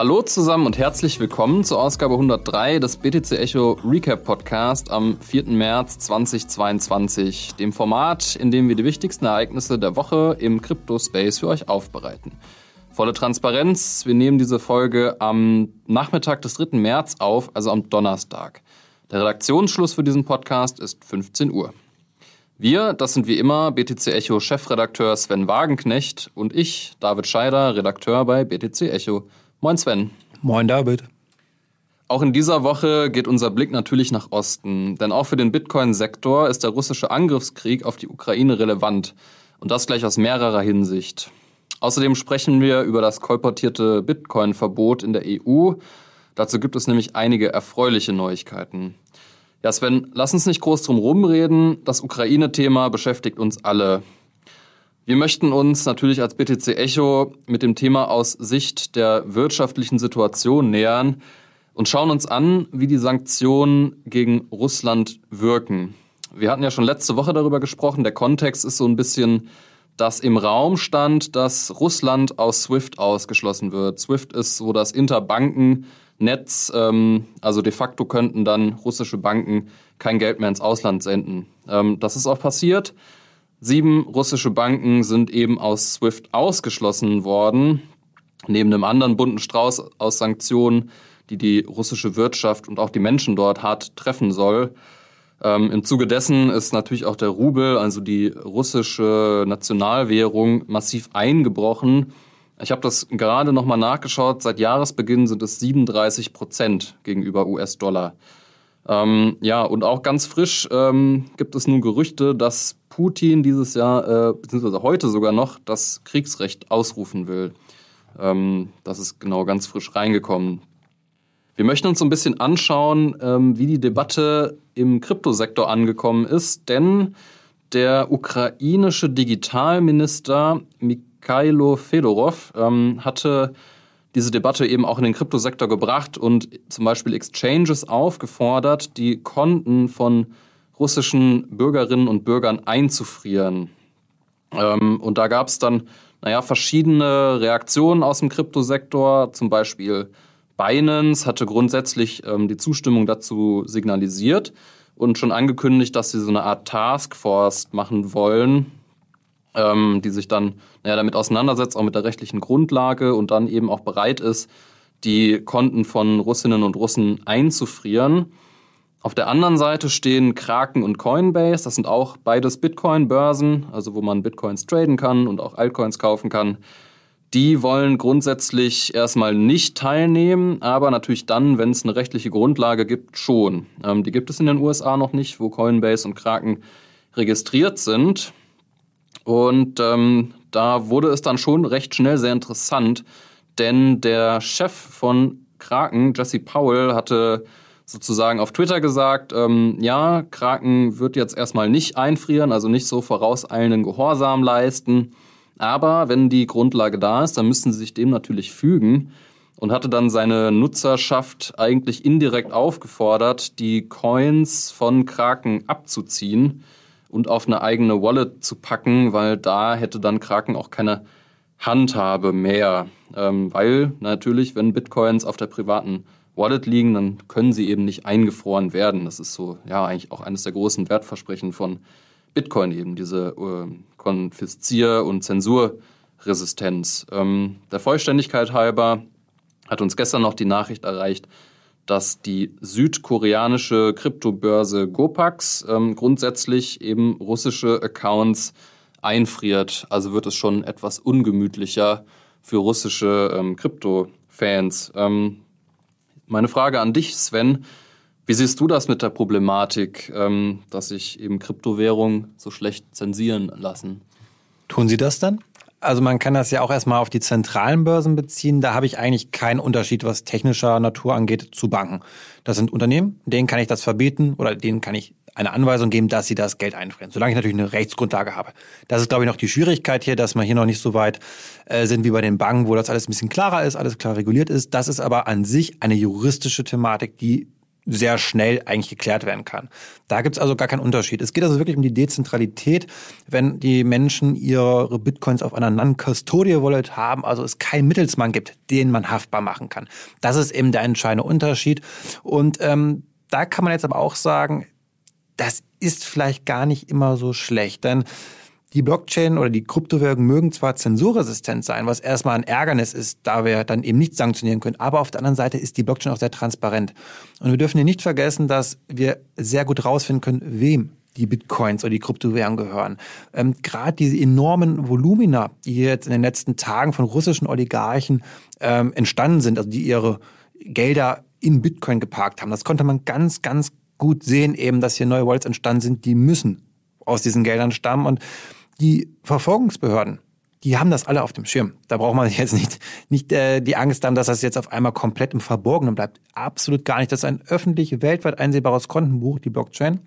Hallo zusammen und herzlich willkommen zur Ausgabe 103 des BTC Echo Recap Podcast am 4. März 2022, dem Format, in dem wir die wichtigsten Ereignisse der Woche im Crypto-Space für euch aufbereiten. Volle Transparenz, wir nehmen diese Folge am Nachmittag des 3. März auf, also am Donnerstag. Der Redaktionsschluss für diesen Podcast ist 15 Uhr. Wir, das sind wie immer BTC Echo Chefredakteur Sven Wagenknecht und ich, David Scheider, Redakteur bei BTC Echo. Moin Sven. Moin David. Auch in dieser Woche geht unser Blick natürlich nach Osten, denn auch für den Bitcoin-Sektor ist der russische Angriffskrieg auf die Ukraine relevant und das gleich aus mehrerer Hinsicht. Außerdem sprechen wir über das kolportierte Bitcoin-Verbot in der EU. Dazu gibt es nämlich einige erfreuliche Neuigkeiten. Ja, Sven, lass uns nicht groß drum rumreden. Das Ukraine-Thema beschäftigt uns alle. Wir möchten uns natürlich als BTC Echo mit dem Thema aus Sicht der wirtschaftlichen Situation nähern und schauen uns an, wie die Sanktionen gegen Russland wirken. Wir hatten ja schon letzte Woche darüber gesprochen. Der Kontext ist so ein bisschen, dass im Raum stand, dass Russland aus SWIFT ausgeschlossen wird. SWIFT ist so das Interbankennetz. Ähm, also de facto könnten dann russische Banken kein Geld mehr ins Ausland senden. Ähm, das ist auch passiert. Sieben russische Banken sind eben aus SWIFT ausgeschlossen worden, neben einem anderen bunten Strauß aus Sanktionen, die die russische Wirtschaft und auch die Menschen dort hart treffen soll. Ähm, Im Zuge dessen ist natürlich auch der Rubel, also die russische Nationalwährung, massiv eingebrochen. Ich habe das gerade nochmal nachgeschaut. Seit Jahresbeginn sind es 37 Prozent gegenüber US-Dollar. Ähm, ja, und auch ganz frisch ähm, gibt es nun Gerüchte, dass Putin dieses Jahr, äh, beziehungsweise heute sogar noch, das Kriegsrecht ausrufen will. Ähm, das ist genau ganz frisch reingekommen. Wir möchten uns so ein bisschen anschauen, ähm, wie die Debatte im Kryptosektor angekommen ist, denn der ukrainische Digitalminister Mikhailo Fedorov ähm, hatte diese Debatte eben auch in den Kryptosektor gebracht und zum Beispiel Exchanges aufgefordert, die Konten von russischen Bürgerinnen und Bürgern einzufrieren. Ähm, und da gab es dann, naja, verschiedene Reaktionen aus dem Kryptosektor. Zum Beispiel Binance hatte grundsätzlich ähm, die Zustimmung dazu signalisiert und schon angekündigt, dass sie so eine Art Taskforce machen wollen, ähm, die sich dann naja, damit auseinandersetzt, auch mit der rechtlichen Grundlage und dann eben auch bereit ist, die Konten von Russinnen und Russen einzufrieren. Auf der anderen Seite stehen Kraken und Coinbase. Das sind auch beides Bitcoin-Börsen, also wo man Bitcoins traden kann und auch Altcoins kaufen kann. Die wollen grundsätzlich erstmal nicht teilnehmen, aber natürlich dann, wenn es eine rechtliche Grundlage gibt, schon. Ähm, die gibt es in den USA noch nicht, wo Coinbase und Kraken registriert sind. Und ähm, da wurde es dann schon recht schnell sehr interessant, denn der Chef von Kraken, Jesse Powell, hatte sozusagen auf Twitter gesagt, ähm, ja, Kraken wird jetzt erstmal nicht einfrieren, also nicht so vorauseilenden Gehorsam leisten. Aber wenn die Grundlage da ist, dann müssen sie sich dem natürlich fügen und hatte dann seine Nutzerschaft eigentlich indirekt aufgefordert, die Coins von Kraken abzuziehen und auf eine eigene Wallet zu packen, weil da hätte dann Kraken auch keine Handhabe mehr. Ähm, weil natürlich, wenn Bitcoins auf der privaten Wallet liegen, dann können sie eben nicht eingefroren werden. Das ist so, ja, eigentlich auch eines der großen Wertversprechen von Bitcoin eben, diese äh, Konfiszier- und Zensurresistenz. Ähm, der Vollständigkeit halber hat uns gestern noch die Nachricht erreicht, dass die südkoreanische Kryptobörse Gopax ähm, grundsätzlich eben russische Accounts einfriert. Also wird es schon etwas ungemütlicher für russische ähm, Krypto-Fans. Ähm, meine Frage an dich, Sven, wie siehst du das mit der Problematik, ähm, dass sich eben Kryptowährungen so schlecht zensieren lassen? Tun sie das dann? Also man kann das ja auch erstmal auf die zentralen Börsen beziehen. Da habe ich eigentlich keinen Unterschied, was technischer Natur angeht, zu Banken. Das sind Unternehmen, denen kann ich das verbieten oder denen kann ich eine Anweisung geben, dass sie das Geld einfrieren, solange ich natürlich eine Rechtsgrundlage habe. Das ist, glaube ich, noch die Schwierigkeit hier, dass wir hier noch nicht so weit äh, sind wie bei den Banken, wo das alles ein bisschen klarer ist, alles klar reguliert ist. Das ist aber an sich eine juristische Thematik, die sehr schnell eigentlich geklärt werden kann. Da gibt es also gar keinen Unterschied. Es geht also wirklich um die Dezentralität, wenn die Menschen ihre Bitcoins auf einer Non-Custodial-Wallet haben, also es keinen Mittelsmann gibt, den man haftbar machen kann. Das ist eben der entscheidende Unterschied. Und ähm, da kann man jetzt aber auch sagen, das ist vielleicht gar nicht immer so schlecht, denn die Blockchain oder die Kryptowährungen mögen zwar zensurresistent sein, was erstmal ein Ärgernis ist, da wir dann eben nicht sanktionieren können, aber auf der anderen Seite ist die Blockchain auch sehr transparent. Und wir dürfen hier nicht vergessen, dass wir sehr gut rausfinden können, wem die Bitcoins oder die Kryptowährungen gehören. Ähm, Gerade diese enormen Volumina, die jetzt in den letzten Tagen von russischen Oligarchen ähm, entstanden sind, also die ihre Gelder in Bitcoin geparkt haben, das konnte man ganz, ganz gut sehen, eben, dass hier neue Wallets entstanden sind, die müssen aus diesen Geldern stammen. Und die Verfolgungsbehörden, die haben das alle auf dem Schirm. Da braucht man jetzt nicht, nicht äh, die Angst haben, dass das jetzt auf einmal komplett im Verborgenen bleibt. Absolut gar nicht. Das ist ein öffentlich, weltweit einsehbares Kontenbuch, die Blockchain.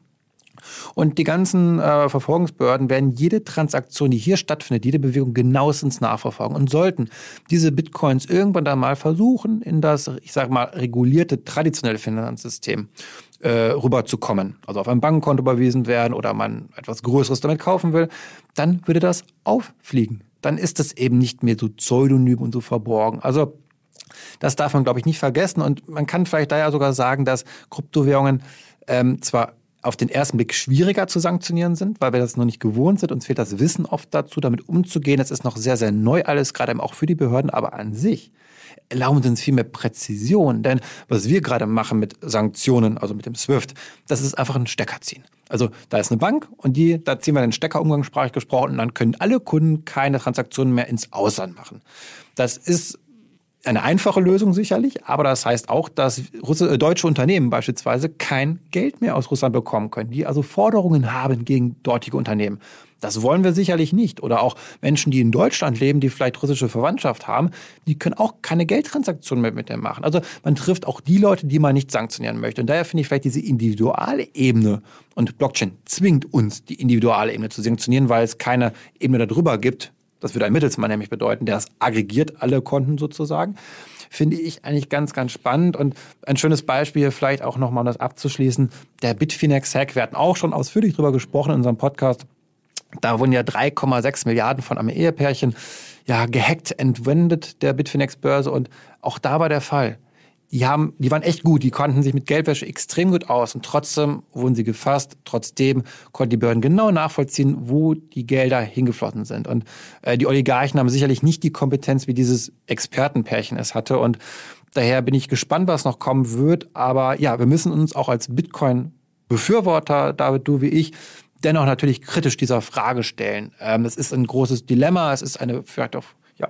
Und die ganzen äh, Verfolgungsbehörden werden jede Transaktion, die hier stattfindet, jede Bewegung genauestens nachverfolgen und sollten diese Bitcoins irgendwann dann mal versuchen, in das, ich sage mal, regulierte traditionelle Finanzsystem äh, rüberzukommen, also auf ein Bankkonto überwiesen werden oder man etwas Größeres damit kaufen will, dann würde das auffliegen. Dann ist es eben nicht mehr so pseudonym und so verborgen. Also das darf man, glaube ich, nicht vergessen. Und man kann vielleicht daher sogar sagen, dass Kryptowährungen ähm, zwar auf den ersten Blick schwieriger zu sanktionieren sind, weil wir das noch nicht gewohnt sind. Uns fehlt das Wissen oft dazu, damit umzugehen. Es ist noch sehr, sehr neu alles, gerade auch für die Behörden, aber an sich erlauben sie uns viel mehr Präzision. Denn was wir gerade machen mit Sanktionen, also mit dem SWIFT, das ist einfach ein Stecker ziehen. Also da ist eine Bank und die, da ziehen wir den Stecker umgangssprachlich gesprochen und dann können alle Kunden keine Transaktionen mehr ins Ausland machen. Das ist eine einfache Lösung sicherlich, aber das heißt auch, dass äh, deutsche Unternehmen beispielsweise kein Geld mehr aus Russland bekommen können, die also Forderungen haben gegen dortige Unternehmen. Das wollen wir sicherlich nicht. Oder auch Menschen, die in Deutschland leben, die vielleicht russische Verwandtschaft haben, die können auch keine Geldtransaktionen mehr mit dem machen. Also man trifft auch die Leute, die man nicht sanktionieren möchte. Und daher finde ich vielleicht diese individuelle Ebene und Blockchain zwingt uns, die individuelle Ebene zu sanktionieren, weil es keine Ebene darüber gibt. Das würde ein Mittelsmann nämlich bedeuten, der das aggregiert alle Konten sozusagen finde ich eigentlich ganz, ganz spannend. Und ein schönes Beispiel, vielleicht auch nochmal, um das abzuschließen, der Bitfinex-Hack. Wir hatten auch schon ausführlich darüber gesprochen in unserem Podcast. Da wurden ja 3,6 Milliarden von einem Ehepärchen ja gehackt, entwendet der Bitfinex-Börse und auch da war der Fall. Die haben, die waren echt gut, die konnten sich mit Geldwäsche extrem gut aus und trotzdem wurden sie gefasst. Trotzdem konnten die Behörden genau nachvollziehen, wo die Gelder hingeflossen sind. Und äh, die Oligarchen haben sicherlich nicht die Kompetenz, wie dieses Expertenpärchen es hatte. Und daher bin ich gespannt, was noch kommen wird. Aber ja, wir müssen uns auch als Bitcoin-Befürworter, David, du wie ich, dennoch natürlich kritisch dieser Frage stellen. Ähm, es ist ein großes Dilemma, es ist eine vielleicht auch ja,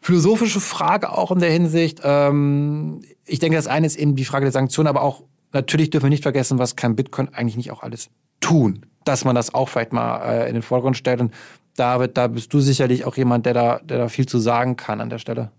philosophische Frage auch in der Hinsicht. Ähm, ich denke, das eine ist eben die Frage der Sanktionen, aber auch natürlich dürfen wir nicht vergessen, was kann Bitcoin eigentlich nicht auch alles tun, dass man das auch vielleicht mal äh, in den Vordergrund stellt. Und David, da bist du sicherlich auch jemand, der da, der da viel zu sagen kann an der Stelle.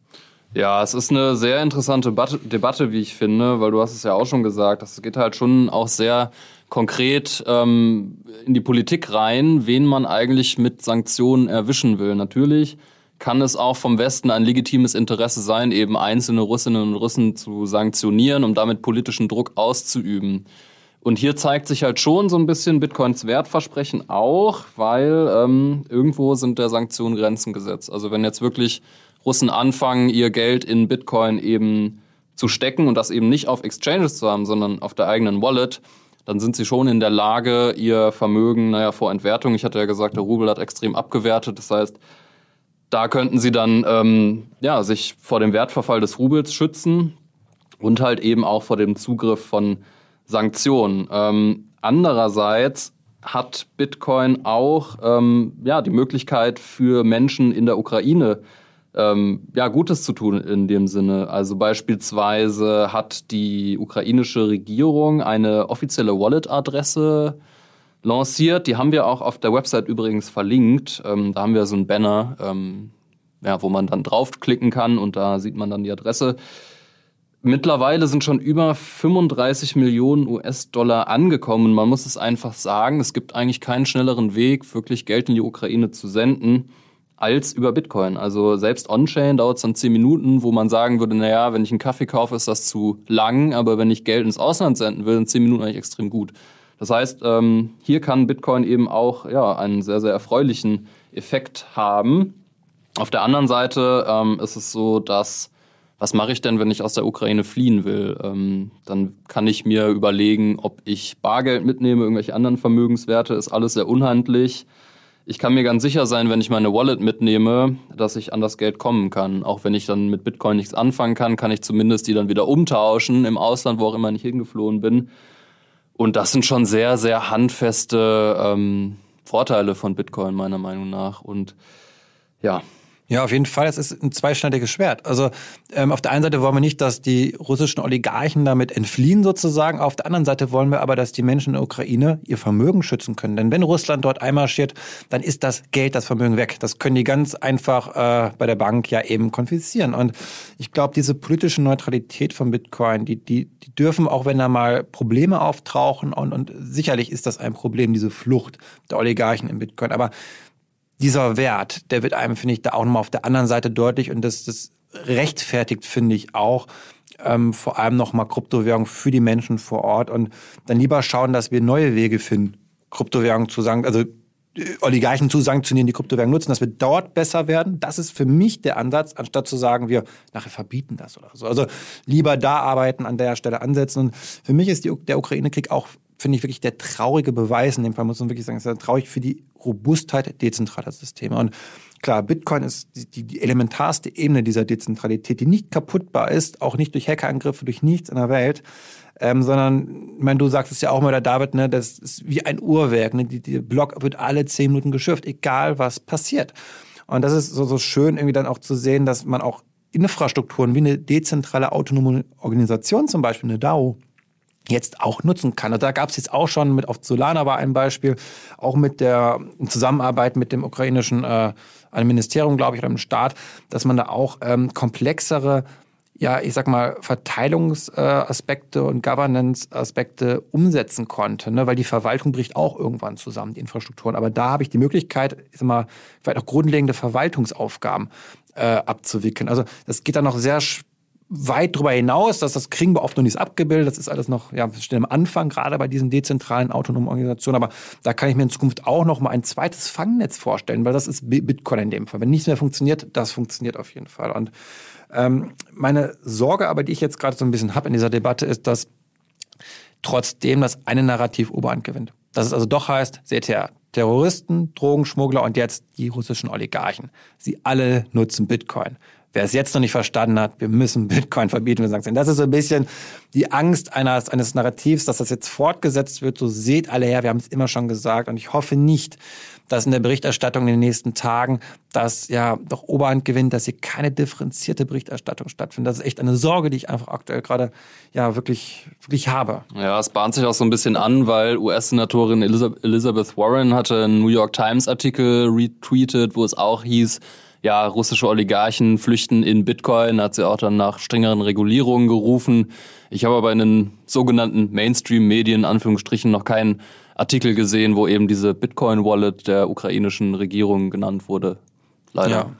Ja, es ist eine sehr interessante Debatte, wie ich finde, weil du hast es ja auch schon gesagt, das geht halt schon auch sehr konkret ähm, in die Politik rein, wen man eigentlich mit Sanktionen erwischen will. Natürlich kann es auch vom Westen ein legitimes Interesse sein, eben einzelne Russinnen und Russen zu sanktionieren, um damit politischen Druck auszuüben. Und hier zeigt sich halt schon so ein bisschen Bitcoins Wertversprechen auch, weil ähm, irgendwo sind der Sanktionen Grenzen gesetzt. Also wenn jetzt wirklich Russen anfangen, ihr Geld in Bitcoin eben zu stecken und das eben nicht auf Exchanges zu haben, sondern auf der eigenen Wallet, dann sind sie schon in der Lage, ihr Vermögen, naja, vor Entwertung, ich hatte ja gesagt, der Rubel hat extrem abgewertet, das heißt, da könnten sie dann ähm, ja, sich vor dem Wertverfall des Rubels schützen und halt eben auch vor dem Zugriff von Sanktionen. Ähm, andererseits hat Bitcoin auch ähm, ja, die Möglichkeit für Menschen in der Ukraine ähm, ja, Gutes zu tun in dem Sinne. Also beispielsweise hat die ukrainische Regierung eine offizielle Wallet-Adresse lanciert. Die haben wir auch auf der Website übrigens verlinkt. Ähm, da haben wir so ein Banner, ähm, ja, wo man dann draufklicken kann und da sieht man dann die Adresse. Mittlerweile sind schon über 35 Millionen US-Dollar angekommen. Man muss es einfach sagen, es gibt eigentlich keinen schnelleren Weg, wirklich Geld in die Ukraine zu senden als über Bitcoin. Also selbst On-Chain dauert es dann zehn Minuten, wo man sagen würde, naja, wenn ich einen Kaffee kaufe, ist das zu lang, aber wenn ich Geld ins Ausland senden will, sind zehn Minuten eigentlich extrem gut. Das heißt, ähm, hier kann Bitcoin eben auch ja, einen sehr, sehr erfreulichen Effekt haben. Auf der anderen Seite ähm, ist es so, dass was mache ich denn, wenn ich aus der Ukraine fliehen will? Ähm, dann kann ich mir überlegen, ob ich Bargeld mitnehme, irgendwelche anderen Vermögenswerte, ist alles sehr unhandlich. Ich kann mir ganz sicher sein, wenn ich meine Wallet mitnehme, dass ich an das Geld kommen kann. Auch wenn ich dann mit Bitcoin nichts anfangen kann, kann ich zumindest die dann wieder umtauschen im Ausland, wo auch immer ich hingeflohen bin. Und das sind schon sehr, sehr handfeste ähm, Vorteile von Bitcoin, meiner Meinung nach. Und ja, ja, auf jeden Fall. Es ist ein zweischneidiges Schwert. Also ähm, auf der einen Seite wollen wir nicht, dass die russischen Oligarchen damit entfliehen sozusagen. Auf der anderen Seite wollen wir aber, dass die Menschen in der Ukraine ihr Vermögen schützen können. Denn wenn Russland dort einmarschiert, dann ist das Geld, das Vermögen weg. Das können die ganz einfach äh, bei der Bank ja eben konfiszieren. Und ich glaube, diese politische Neutralität von Bitcoin, die, die, die dürfen, auch wenn da mal Probleme auftauchen, und, und sicherlich ist das ein Problem, diese Flucht der Oligarchen in Bitcoin. Aber dieser Wert, der wird einem, finde ich, da auch nochmal auf der anderen Seite deutlich und das, das rechtfertigt, finde ich, auch ähm, vor allem nochmal Kryptowährung für die Menschen vor Ort und dann lieber schauen, dass wir neue Wege finden, Kryptowährung zu sagen, also äh, Oligarchen zu sanktionieren, die Kryptowährung nutzen, dass wir dort besser werden. Das ist für mich der Ansatz, anstatt zu sagen, wir nachher verbieten das oder so. Also lieber da arbeiten, an der Stelle ansetzen. Und für mich ist die, der Ukraine-Krieg auch finde ich wirklich der traurige Beweis. In dem Fall muss man wirklich sagen, es ist traurig für die Robustheit dezentraler Systeme. Und klar, Bitcoin ist die, die, elementarste Ebene dieser Dezentralität, die nicht kaputtbar ist, auch nicht durch Hackerangriffe, durch nichts in der Welt. Ähm, sondern, ich meine, du sagst es ja auch mal, der David, ne, das ist wie ein Uhrwerk. Ne? Die, Block wird alle zehn Minuten geschürft, egal was passiert. Und das ist so, so schön, irgendwie dann auch zu sehen, dass man auch Infrastrukturen wie eine dezentrale autonome Organisation, zum Beispiel eine DAO, jetzt auch nutzen kann. Und da gab es jetzt auch schon mit auf Solana war ein Beispiel, auch mit der Zusammenarbeit mit dem ukrainischen äh, einem Ministerium, glaube ich, oder einem Staat, dass man da auch ähm, komplexere ja, ich sag mal, Verteilungsaspekte und Governance-Aspekte umsetzen konnte, ne? weil die Verwaltung bricht auch irgendwann zusammen, die Infrastrukturen. Aber da habe ich die Möglichkeit, ich sag mal, vielleicht auch grundlegende Verwaltungsaufgaben äh, abzuwickeln. Also das geht dann noch sehr weit darüber hinaus, dass das kriegen wir oft noch nicht abgebildet. Das ist alles noch, ja, stehen am Anfang, gerade bei diesen dezentralen autonomen Organisationen. Aber da kann ich mir in Zukunft auch noch mal ein zweites Fangnetz vorstellen, weil das ist Bitcoin in dem Fall. Wenn nichts mehr funktioniert, das funktioniert auf jeden Fall. Und ähm, meine Sorge aber, die ich jetzt gerade so ein bisschen habe in dieser Debatte, ist, dass trotzdem das eine Narrativ Oberhand gewinnt. Dass es also doch heißt, seht ihr, Terroristen, Drogenschmuggler und jetzt die russischen Oligarchen. Sie alle nutzen Bitcoin. Wer es jetzt noch nicht verstanden hat, wir müssen Bitcoin verbieten. Wir sagen, das ist so ein bisschen die Angst eines, eines Narrativs, dass das jetzt fortgesetzt wird. So seht alle her, wir haben es immer schon gesagt. Und ich hoffe nicht, dass in der Berichterstattung in den nächsten Tagen das ja doch Oberhand gewinnt, dass hier keine differenzierte Berichterstattung stattfindet. Das ist echt eine Sorge, die ich einfach aktuell gerade ja wirklich, wirklich habe. Ja, es bahnt sich auch so ein bisschen an, weil US-Senatorin Elizabeth Warren hatte einen New York Times Artikel retweetet, wo es auch hieß, ja, russische Oligarchen flüchten in Bitcoin, hat sie auch dann nach strengeren Regulierungen gerufen. Ich habe aber in den sogenannten Mainstream-Medien, Anführungsstrichen, noch keinen Artikel gesehen, wo eben diese Bitcoin-Wallet der ukrainischen Regierung genannt wurde. Leider. Ja,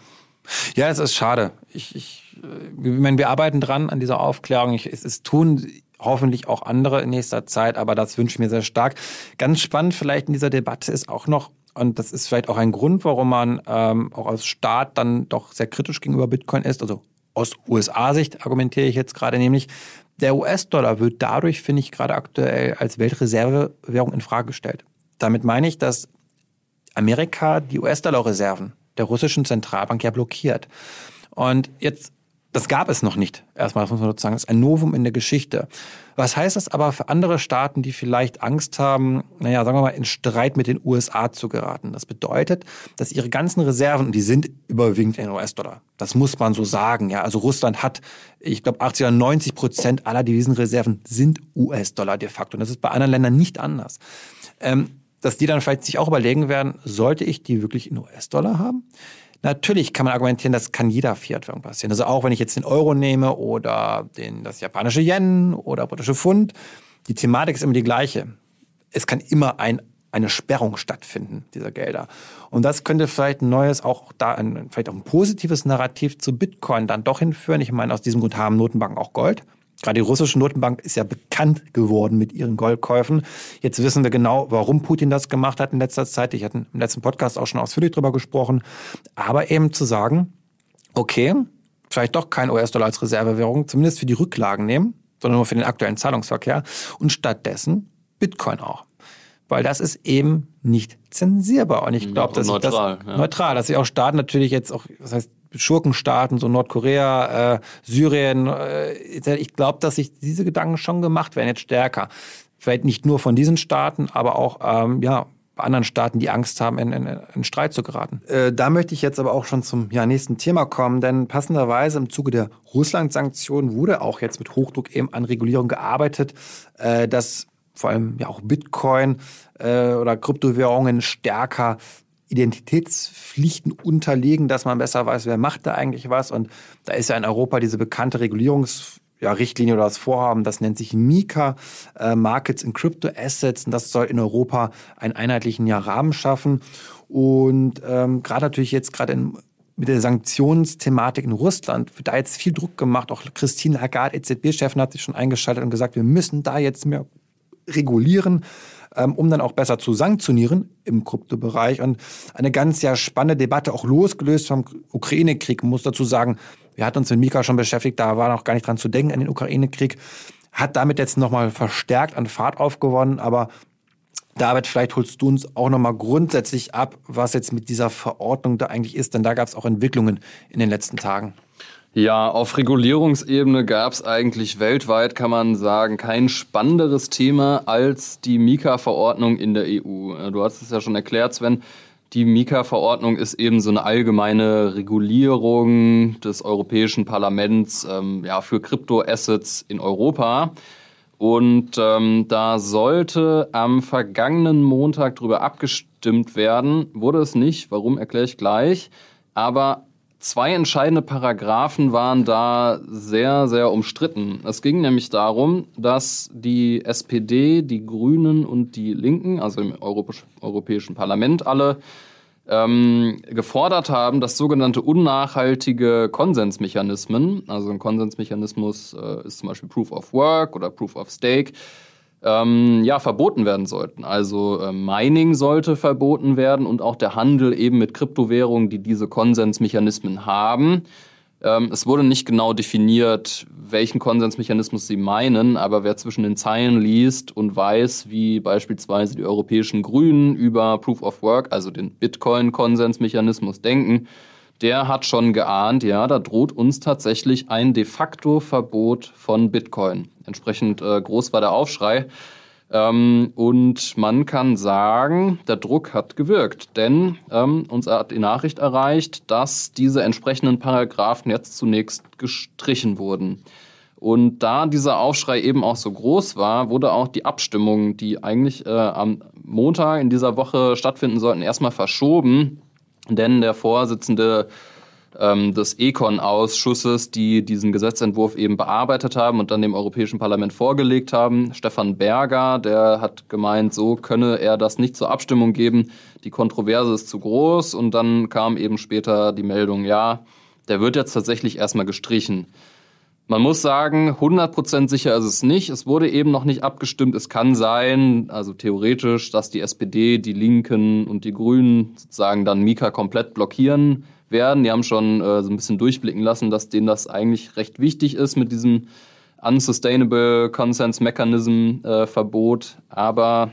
ja es ist schade. Ich, ich, äh, ich meine, wir arbeiten dran an dieser Aufklärung. Ich, es, es tun hoffentlich auch andere in nächster Zeit, aber das wünsche ich mir sehr stark. Ganz spannend vielleicht in dieser Debatte ist auch noch, und das ist vielleicht auch ein Grund, warum man ähm, auch als Staat dann doch sehr kritisch gegenüber Bitcoin ist. Also aus USA-Sicht argumentiere ich jetzt gerade nämlich, der US-Dollar wird dadurch, finde ich, gerade aktuell als Weltreservewährung in Frage gestellt. Damit meine ich, dass Amerika die US-Dollar-Reserven der russischen Zentralbank ja blockiert. Und jetzt das gab es noch nicht. Erstmal, das muss man sozusagen, das ist ein Novum in der Geschichte. Was heißt das aber für andere Staaten, die vielleicht Angst haben, naja, sagen wir mal, in Streit mit den USA zu geraten? Das bedeutet, dass ihre ganzen Reserven, die sind überwiegend in US-Dollar. Das muss man so sagen, ja. Also Russland hat, ich glaube, 80 oder 90 Prozent aller Devisenreserven sind US-Dollar de facto. Und das ist bei anderen Ländern nicht anders. Ähm, dass die dann vielleicht sich auch überlegen werden, sollte ich die wirklich in US-Dollar haben? Natürlich kann man argumentieren, das kann jeder Fiat-Währung passieren. Also auch wenn ich jetzt den Euro nehme oder den, das japanische Yen oder britische Pfund, die Thematik ist immer die gleiche. Es kann immer ein eine Sperrung stattfinden, dieser Gelder. Und das könnte vielleicht ein neues, auch da ein, vielleicht auch ein positives Narrativ zu Bitcoin dann doch hinführen. Ich meine, aus diesem Grund haben Notenbanken auch Gold. Gerade die russische Notenbank ist ja bekannt geworden mit ihren Goldkäufen. Jetzt wissen wir genau, warum Putin das gemacht hat in letzter Zeit. Ich hatte im letzten Podcast auch schon ausführlich drüber gesprochen. Aber eben zu sagen, okay, vielleicht doch kein US-Dollar als Reservewährung, zumindest für die Rücklagen nehmen, sondern nur für den aktuellen Zahlungsverkehr und stattdessen Bitcoin auch. Weil das ist eben nicht zensierbar. Und ich glaube, dass neutral, das ja. neutral, dass sich auch Staaten natürlich jetzt auch, was heißt Schurkenstaaten, so Nordkorea, äh, Syrien, äh, ich glaube, dass sich diese Gedanken schon gemacht werden, jetzt stärker. Vielleicht nicht nur von diesen Staaten, aber auch ähm, ja, anderen Staaten, die Angst haben, in, in, in Streit zu geraten. Äh, da möchte ich jetzt aber auch schon zum ja, nächsten Thema kommen, denn passenderweise im Zuge der Russland-Sanktionen wurde auch jetzt mit Hochdruck eben an Regulierung gearbeitet, äh, dass vor allem ja auch Bitcoin äh, oder Kryptowährungen stärker Identitätspflichten unterlegen, dass man besser weiß, wer macht da eigentlich was. Und da ist ja in Europa diese bekannte Regulierungs ja, oder das Vorhaben, das nennt sich MiCA, äh, Markets in Crypto Assets. Und das soll in Europa einen einheitlichen ja, Rahmen schaffen. Und ähm, gerade natürlich jetzt gerade in mit der Sanktionsthematik in Russland wird da jetzt viel Druck gemacht. Auch Christine Lagarde, EZB-Chefin, hat sich schon eingeschaltet und gesagt, wir müssen da jetzt mehr regulieren ähm, um dann auch besser zu sanktionieren im Kryptobereich. Und eine ganz ja spannende Debatte, auch losgelöst vom Ukraine-Krieg, muss dazu sagen, wir hatten uns mit Mika schon beschäftigt, da war noch gar nicht dran zu denken an den Ukraine-Krieg, hat damit jetzt nochmal verstärkt an Fahrt aufgewonnen, aber David, vielleicht holst du uns auch nochmal grundsätzlich ab, was jetzt mit dieser Verordnung da eigentlich ist, denn da gab es auch Entwicklungen in den letzten Tagen. Ja, auf Regulierungsebene gab es eigentlich weltweit, kann man sagen, kein spannenderes Thema als die Mika-Verordnung in der EU. Äh, du hast es ja schon erklärt, Sven. Die Mika-Verordnung ist eben so eine allgemeine Regulierung des Europäischen Parlaments ähm, ja, für Kryptoassets in Europa. Und ähm, da sollte am vergangenen Montag drüber abgestimmt werden. Wurde es nicht, warum erkläre ich gleich. Aber Zwei entscheidende Paragraphen waren da sehr, sehr umstritten. Es ging nämlich darum, dass die SPD, die Grünen und die Linken, also im Europäischen Parlament alle, ähm, gefordert haben, dass sogenannte unnachhaltige Konsensmechanismen, also ein Konsensmechanismus äh, ist zum Beispiel Proof of Work oder Proof of Stake, ähm, ja, verboten werden sollten. Also äh, Mining sollte verboten werden und auch der Handel eben mit Kryptowährungen, die diese Konsensmechanismen haben. Ähm, es wurde nicht genau definiert, welchen Konsensmechanismus sie meinen, aber wer zwischen den Zeilen liest und weiß, wie beispielsweise die europäischen Grünen über Proof of Work, also den Bitcoin-Konsensmechanismus denken, der hat schon geahnt, ja, da droht uns tatsächlich ein de facto Verbot von Bitcoin. Entsprechend äh, groß war der Aufschrei. Ähm, und man kann sagen, der Druck hat gewirkt, denn ähm, uns hat die Nachricht erreicht, dass diese entsprechenden Paragraphen jetzt zunächst gestrichen wurden. Und da dieser Aufschrei eben auch so groß war, wurde auch die Abstimmung, die eigentlich äh, am Montag in dieser Woche stattfinden sollten, erstmal verschoben denn der Vorsitzende ähm, des Econ-Ausschusses, die diesen Gesetzentwurf eben bearbeitet haben und dann dem Europäischen Parlament vorgelegt haben, Stefan Berger, der hat gemeint, so könne er das nicht zur Abstimmung geben, die Kontroverse ist zu groß und dann kam eben später die Meldung, ja, der wird jetzt tatsächlich erstmal gestrichen. Man muss sagen, 100% sicher ist es nicht. Es wurde eben noch nicht abgestimmt. Es kann sein, also theoretisch, dass die SPD, die Linken und die Grünen sozusagen dann Mika komplett blockieren werden. Die haben schon äh, so ein bisschen durchblicken lassen, dass denen das eigentlich recht wichtig ist mit diesem Unsustainable Consent Mechanism äh, Verbot. Aber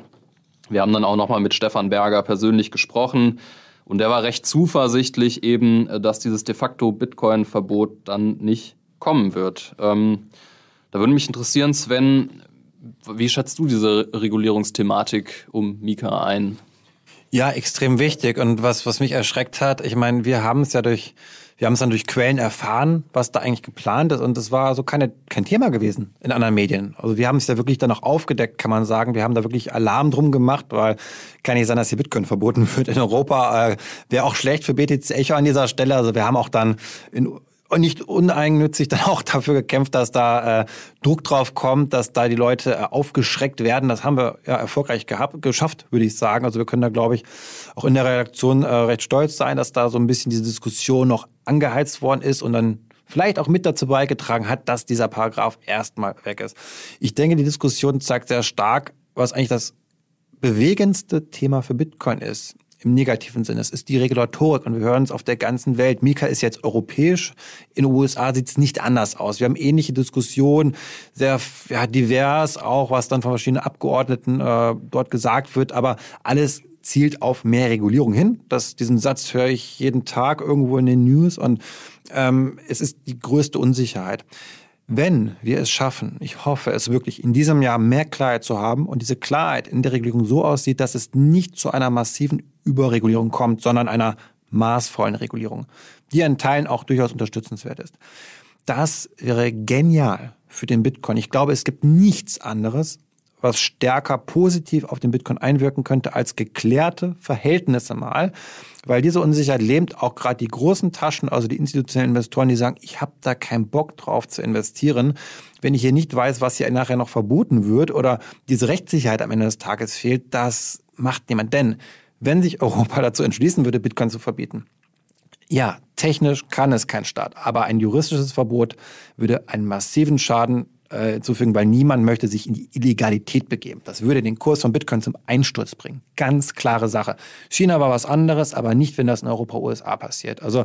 wir haben dann auch nochmal mit Stefan Berger persönlich gesprochen. Und der war recht zuversichtlich eben, äh, dass dieses de facto Bitcoin-Verbot dann nicht kommen wird. Ähm, da würde mich interessieren, Sven, wie schätzt du diese Regulierungsthematik um Mika ein? Ja, extrem wichtig. Und was, was mich erschreckt hat, ich meine, wir haben es ja durch, wir haben es dann durch Quellen erfahren, was da eigentlich geplant ist. Und das war so keine, kein Thema gewesen in anderen Medien. Also wir haben es ja wirklich dann auch aufgedeckt, kann man sagen. Wir haben da wirklich Alarm drum gemacht, weil kann nicht sein, dass hier Bitcoin verboten wird in Europa. Äh, Wäre auch schlecht für BTC Echo an dieser Stelle. Also wir haben auch dann in nicht uneigennützig dann auch dafür gekämpft, dass da äh, Druck drauf kommt, dass da die Leute äh, aufgeschreckt werden. Das haben wir ja erfolgreich gehabt, geschafft, würde ich sagen. Also wir können da, glaube ich, auch in der Redaktion äh, recht stolz sein, dass da so ein bisschen diese Diskussion noch angeheizt worden ist und dann vielleicht auch mit dazu beigetragen hat, dass dieser Paragraph erstmal weg ist. Ich denke, die Diskussion zeigt sehr stark, was eigentlich das bewegendste Thema für Bitcoin ist im negativen Sinne. Es ist die Regulatorik und wir hören es auf der ganzen Welt. Mika ist jetzt europäisch. In den USA sieht es nicht anders aus. Wir haben ähnliche Diskussionen, sehr ja, divers, auch was dann von verschiedenen Abgeordneten äh, dort gesagt wird, aber alles zielt auf mehr Regulierung hin. Das, diesen Satz höre ich jeden Tag irgendwo in den News und ähm, es ist die größte Unsicherheit. Wenn wir es schaffen, ich hoffe es wirklich, in diesem Jahr mehr Klarheit zu haben und diese Klarheit in der Regulierung so aussieht, dass es nicht zu einer massiven Überregulierung kommt, sondern einer maßvollen Regulierung, die in Teilen auch durchaus unterstützenswert ist. Das wäre genial für den Bitcoin. Ich glaube, es gibt nichts anderes, was stärker positiv auf den Bitcoin einwirken könnte als geklärte Verhältnisse mal. Weil diese Unsicherheit lähmt auch gerade die großen Taschen, also die institutionellen Investoren, die sagen, ich habe da keinen Bock drauf zu investieren, wenn ich hier nicht weiß, was hier nachher noch verboten wird oder diese Rechtssicherheit am Ende des Tages fehlt, das macht niemand. Denn wenn sich Europa dazu entschließen würde, Bitcoin zu verbieten, ja, technisch kann es kein Staat, aber ein juristisches Verbot würde einen massiven Schaden äh, zufügen, weil niemand möchte sich in die Illegalität begeben. Das würde den Kurs von Bitcoin zum Einsturz bringen. Ganz klare Sache. China war was anderes, aber nicht, wenn das in Europa, USA passiert. Also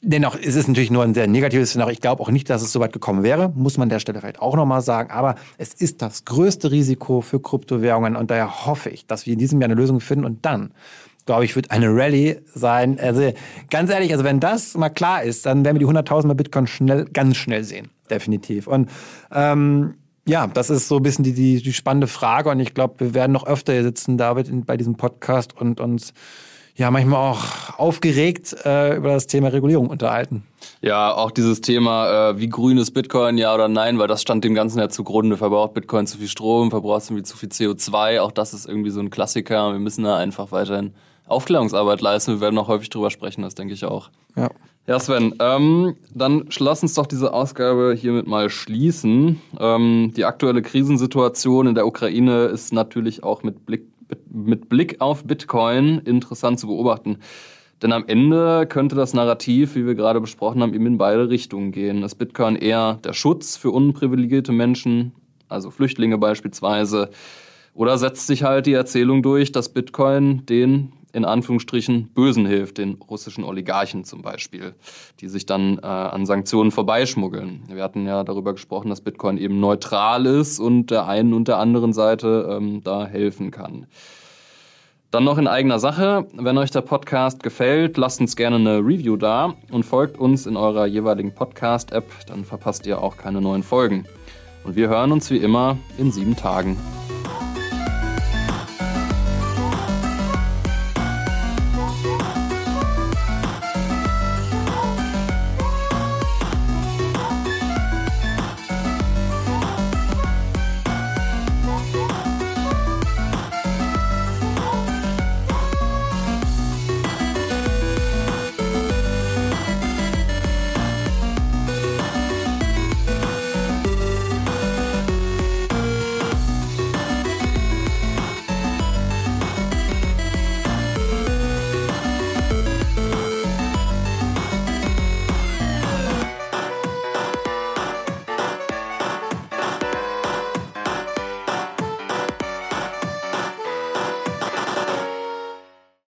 Dennoch ist es natürlich nur ein sehr negatives Szenario. Ich glaube auch nicht, dass es so weit gekommen wäre, muss man an der Stelle vielleicht auch nochmal sagen. Aber es ist das größte Risiko für Kryptowährungen und daher hoffe ich, dass wir in diesem Jahr eine Lösung finden und dann glaube ich, wird eine Rallye sein. Also ganz ehrlich, also wenn das mal klar ist, dann werden wir die 100.000 bei Bitcoin schnell, ganz schnell sehen. Definitiv. Und ähm, ja, das ist so ein bisschen die, die, die spannende Frage und ich glaube, wir werden noch öfter hier sitzen, David, in, bei diesem Podcast und uns ja manchmal auch aufgeregt äh, über das Thema Regulierung unterhalten. Ja, auch dieses Thema, äh, wie grün ist Bitcoin, ja oder nein, weil das stand dem Ganzen ja zugrunde. Verbraucht Bitcoin zu viel Strom, verbraucht es irgendwie zu viel CO2, auch das ist irgendwie so ein Klassiker. Wir müssen da einfach weiterhin Aufklärungsarbeit leisten. Wir werden noch häufig drüber sprechen, das denke ich auch. Ja. Ja, Sven, ähm, dann lass uns doch diese Ausgabe hiermit mal schließen. Ähm, die aktuelle Krisensituation in der Ukraine ist natürlich auch mit Blick, mit Blick auf Bitcoin interessant zu beobachten. Denn am Ende könnte das Narrativ, wie wir gerade besprochen haben, eben in beide Richtungen gehen. Ist Bitcoin eher der Schutz für unprivilegierte Menschen, also Flüchtlinge beispielsweise, oder setzt sich halt die Erzählung durch, dass Bitcoin den in Anführungsstrichen Bösen hilft, den russischen Oligarchen zum Beispiel, die sich dann äh, an Sanktionen vorbeischmuggeln. Wir hatten ja darüber gesprochen, dass Bitcoin eben neutral ist und der einen und der anderen Seite ähm, da helfen kann. Dann noch in eigener Sache, wenn euch der Podcast gefällt, lasst uns gerne eine Review da und folgt uns in eurer jeweiligen Podcast-App, dann verpasst ihr auch keine neuen Folgen. Und wir hören uns wie immer in sieben Tagen.